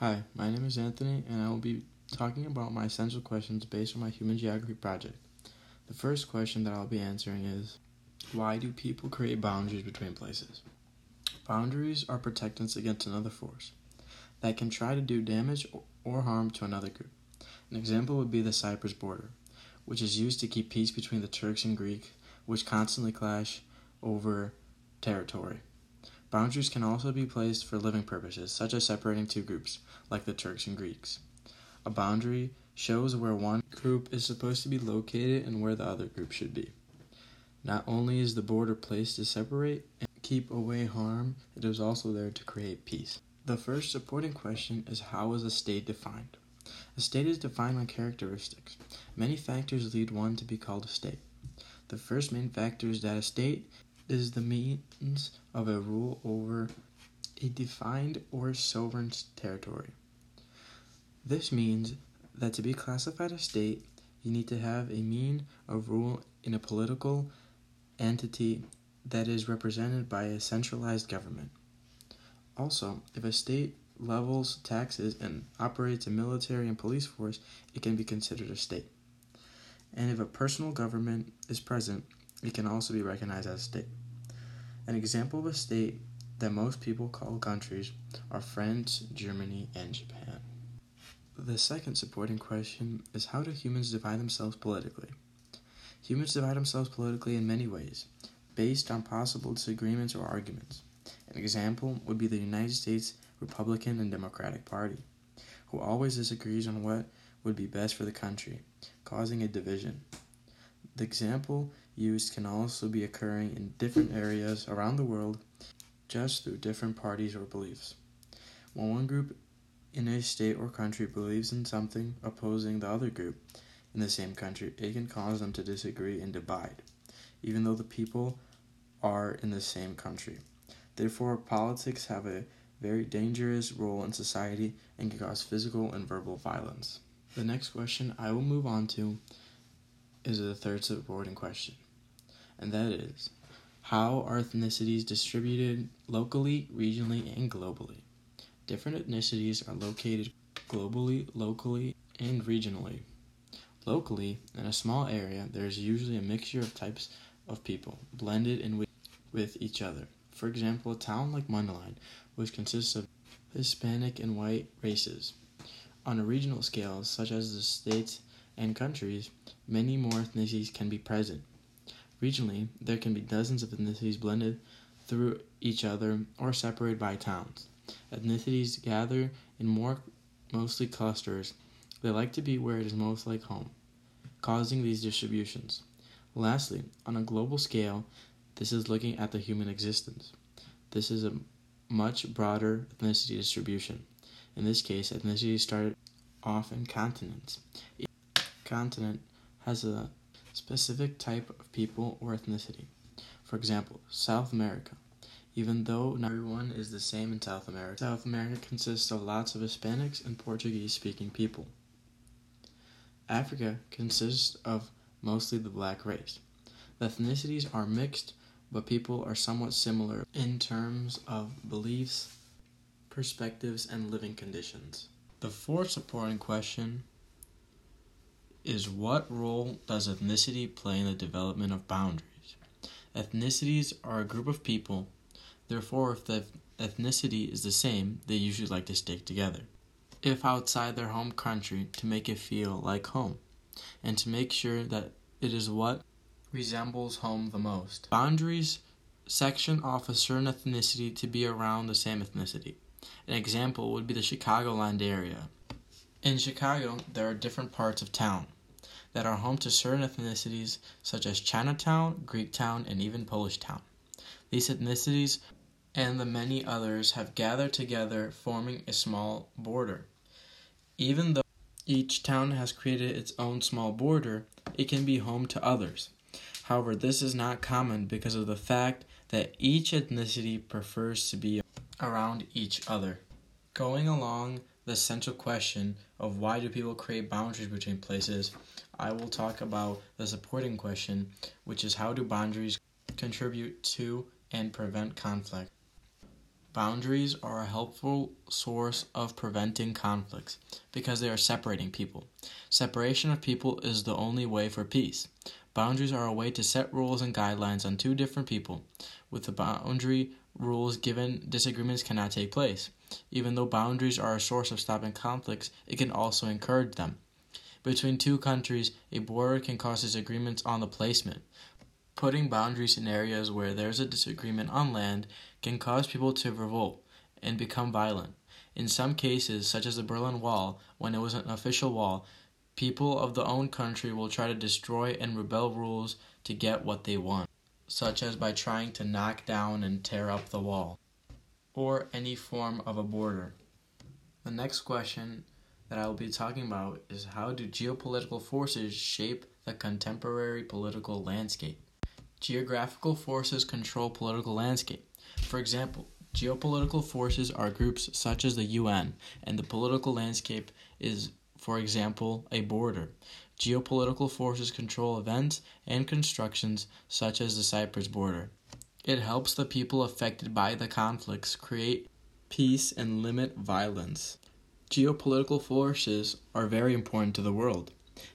Hi, my name is Anthony, and I will be talking about my essential questions based on my human geography project. The first question that I'll be answering is Why do people create boundaries between places? Boundaries are protectants against another force that can try to do damage or harm to another group. An example would be the Cyprus border, which is used to keep peace between the Turks and Greeks, which constantly clash over territory. Boundaries can also be placed for living purposes, such as separating two groups, like the Turks and Greeks. A boundary shows where one group is supposed to be located and where the other group should be. Not only is the border placed to separate and keep away harm, it is also there to create peace. The first supporting question is how is a state defined? A state is defined by characteristics. Many factors lead one to be called a state. The first main factor is that a state is the means of a rule over a defined or sovereign territory. This means that to be classified a state, you need to have a mean of rule in a political entity that is represented by a centralized government. Also, if a state levels taxes and operates a military and police force, it can be considered a state. And if a personal government is present, it can also be recognized as a state. An example of a state that most people call countries are France, Germany, and Japan. The second supporting question is how do humans divide themselves politically? Humans divide themselves politically in many ways, based on possible disagreements or arguments. An example would be the United States Republican and Democratic Party, who always disagrees on what would be best for the country, causing a division. The example used can also be occurring in different areas around the world just through different parties or beliefs. When one group in a state or country believes in something opposing the other group in the same country, it can cause them to disagree and divide, even though the people are in the same country. Therefore, politics have a very dangerous role in society and can cause physical and verbal violence. The next question I will move on to is the third supporting question, and that is how are ethnicities distributed locally, regionally, and globally? Different ethnicities are located globally, locally, and regionally. Locally, in a small area, there is usually a mixture of types of people blended in with, with each other. For example, a town like Mundelein, which consists of Hispanic and white races. On a regional scale, such as the states and countries, many more ethnicities can be present. Regionally, there can be dozens of ethnicities blended through each other or separated by towns. Ethnicities gather in more mostly clusters. They like to be where it is most like home, causing these distributions. Lastly, on a global scale, this is looking at the human existence. This is a much broader ethnicity distribution. In this case, ethnicity started off in continents continent has a specific type of people or ethnicity. For example, South America. Even though not everyone is the same in South America, South America consists of lots of Hispanics and Portuguese speaking people. Africa consists of mostly the black race. The ethnicities are mixed, but people are somewhat similar in terms of beliefs, perspectives, and living conditions. The fourth supporting question is what role does ethnicity play in the development of boundaries? Ethnicities are a group of people, therefore, if the ethnicity is the same, they usually like to stick together. If outside their home country, to make it feel like home, and to make sure that it is what resembles home the most. Boundaries section off a certain ethnicity to be around the same ethnicity. An example would be the Chicagoland area. In Chicago, there are different parts of town that are home to certain ethnicities such as Chinatown, Greektown, and even Polish Town. These ethnicities and the many others have gathered together, forming a small border. Even though each town has created its own small border, it can be home to others. However, this is not common because of the fact that each ethnicity prefers to be around each other. Going along the central question of why do people create boundaries between places, I will talk about the supporting question, which is how do boundaries contribute to and prevent conflict. Boundaries are a helpful source of preventing conflicts because they are separating people. Separation of people is the only way for peace. Boundaries are a way to set rules and guidelines on two different people. With the boundary rules given, disagreements cannot take place. Even though boundaries are a source of stopping conflicts, it can also encourage them. Between two countries, a border can cause disagreements on the placement. Putting boundaries in areas where there's a disagreement on land can cause people to revolt and become violent. In some cases, such as the Berlin Wall, when it was an official wall, people of the own country will try to destroy and rebel rules to get what they want, such as by trying to knock down and tear up the wall, or any form of a border. The next question that I will be talking about is how do geopolitical forces shape the contemporary political landscape? Geographical forces control political landscape. For example, geopolitical forces are groups such as the UN, and the political landscape is, for example, a border. Geopolitical forces control events and constructions such as the Cyprus border. It helps the people affected by the conflicts create peace and limit violence. Geopolitical forces are very important to the world.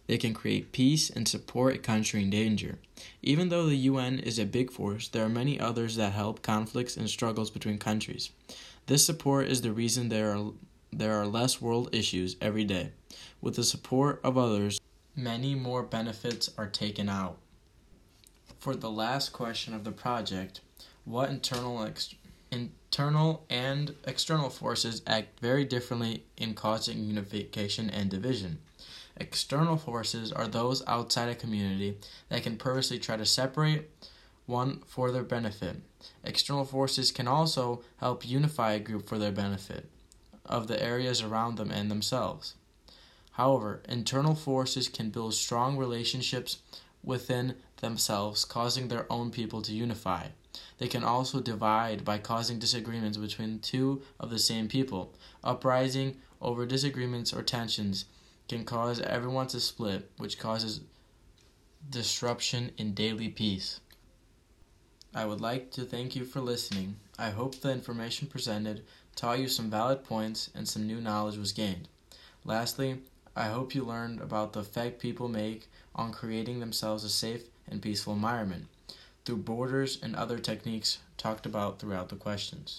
They can create peace and support a country in danger. Even though the UN is a big force, there are many others that help conflicts and struggles between countries. This support is the reason there are there are less world issues every day. With the support of others, many more benefits are taken out. For the last question of the project, what internal ex- internal and external forces act very differently in causing unification and division? External forces are those outside a community that can purposely try to separate one for their benefit. External forces can also help unify a group for their benefit of the areas around them and themselves. However, internal forces can build strong relationships within themselves, causing their own people to unify. They can also divide by causing disagreements between two of the same people. Uprising over disagreements or tensions can cause everyone to split, which causes disruption in daily peace. I would like to thank you for listening. I hope the information presented taught you some valid points and some new knowledge was gained. Lastly, I hope you learned about the effect people make on creating themselves a safe and peaceful environment through borders and other techniques talked about throughout the questions.